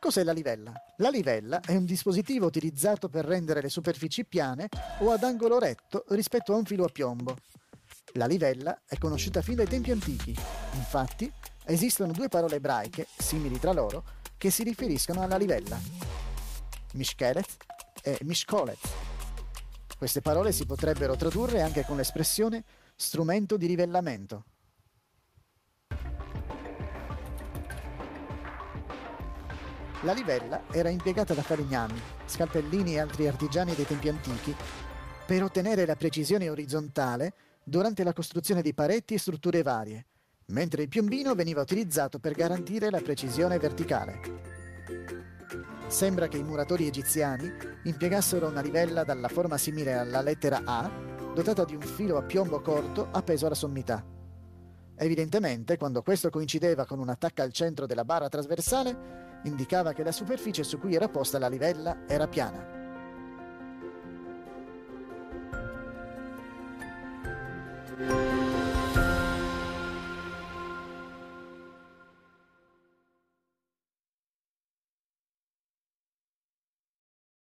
Cos'è la livella? La livella è un dispositivo utilizzato per rendere le superfici piane o ad angolo retto rispetto a un filo a piombo. La livella è conosciuta fin dai tempi antichi. Infatti, esistono due parole ebraiche, simili tra loro, che si riferiscono alla livella. Mishkelet e Mishkolet. Queste parole si potrebbero tradurre anche con l'espressione strumento di livellamento. La livella era impiegata da falegnami, scalpellini e altri artigiani dei tempi antichi per ottenere la precisione orizzontale durante la costruzione di pareti e strutture varie, mentre il piombino veniva utilizzato per garantire la precisione verticale. Sembra che i muratori egiziani impiegassero una livella dalla forma simile alla lettera A, dotata di un filo a piombo corto appeso alla sommità. Evidentemente, quando questo coincideva con un'attacca al centro della barra trasversale, indicava che la superficie su cui era posta la livella era piana. thank